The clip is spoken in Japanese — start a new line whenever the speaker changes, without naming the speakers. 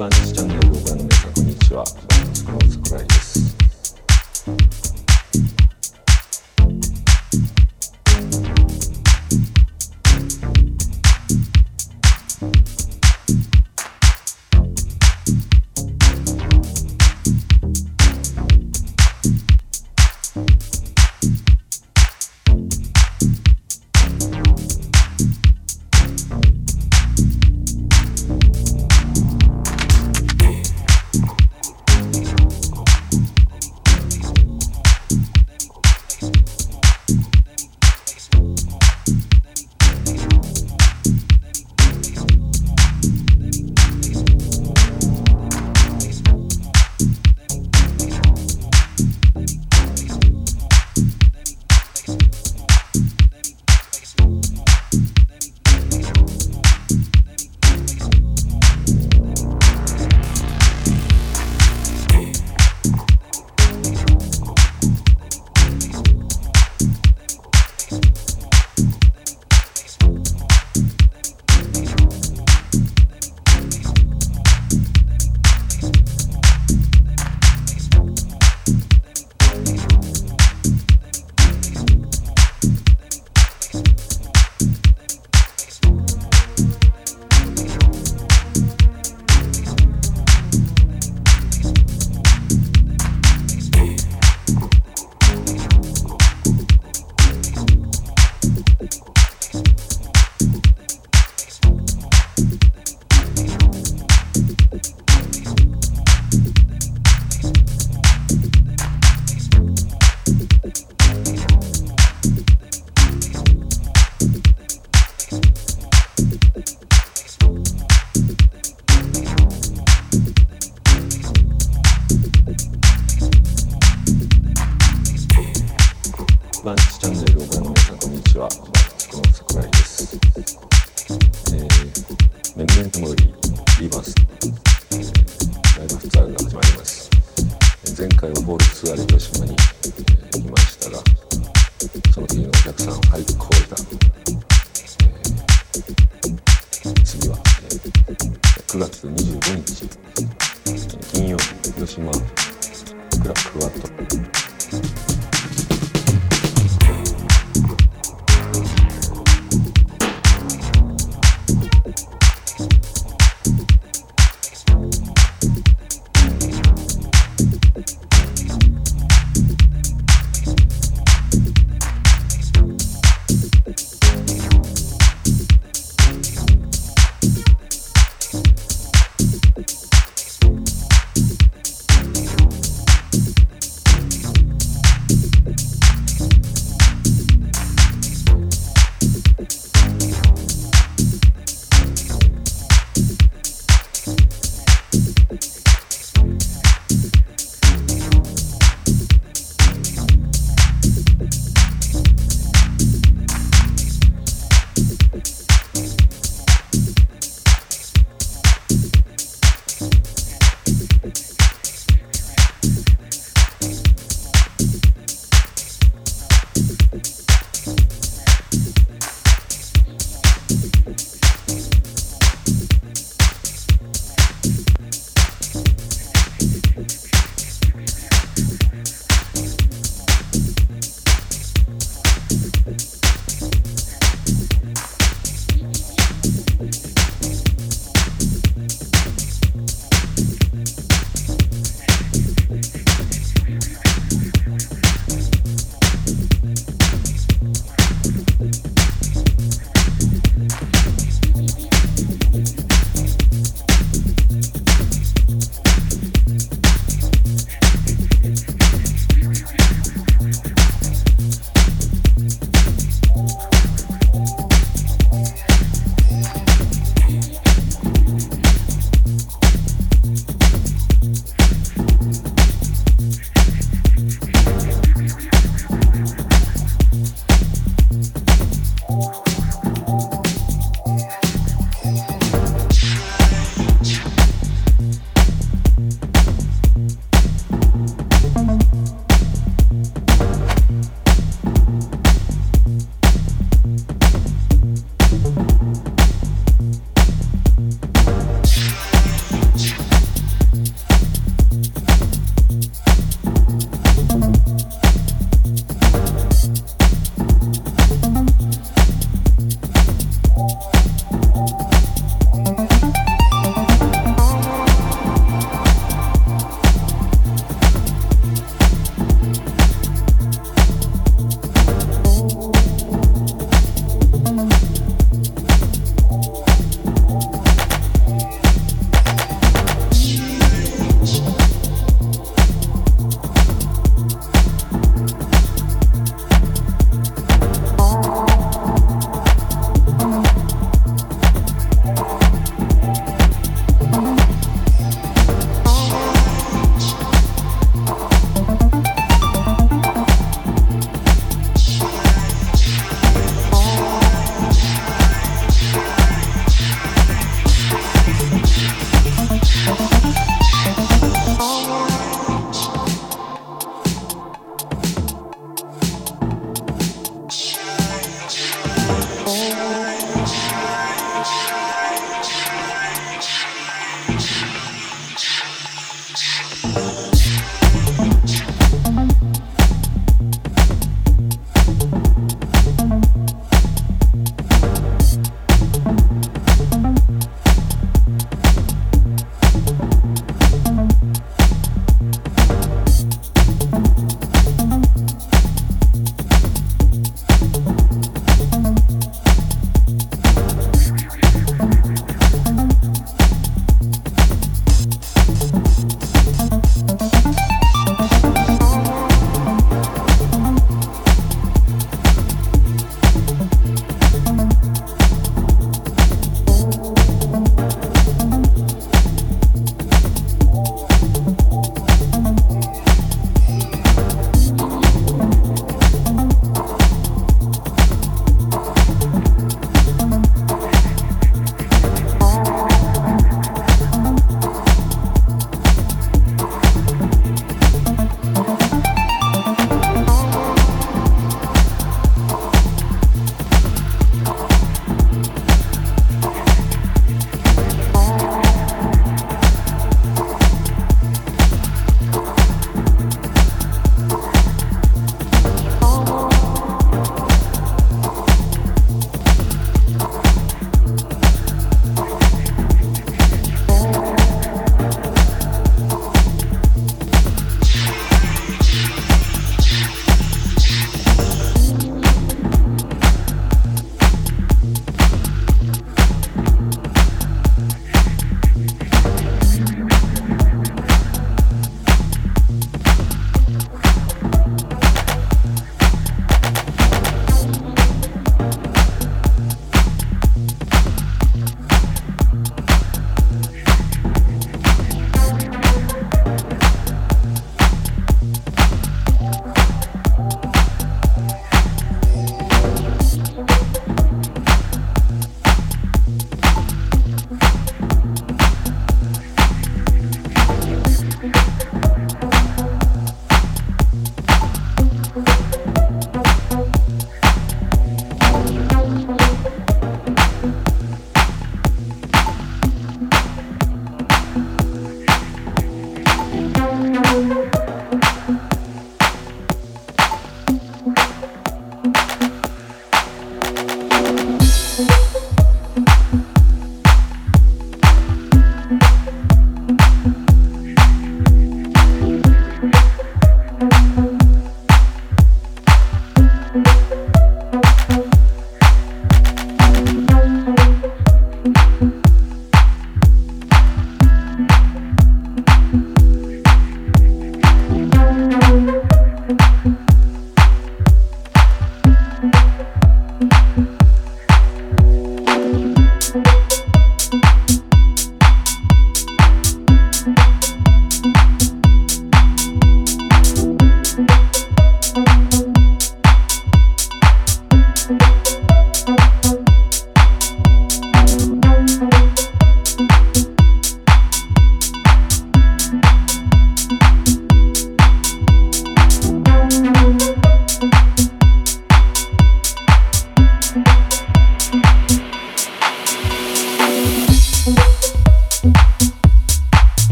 ランチチャンネルをご覧の皆さんこんにちは。バンドスクライで
す。podcast.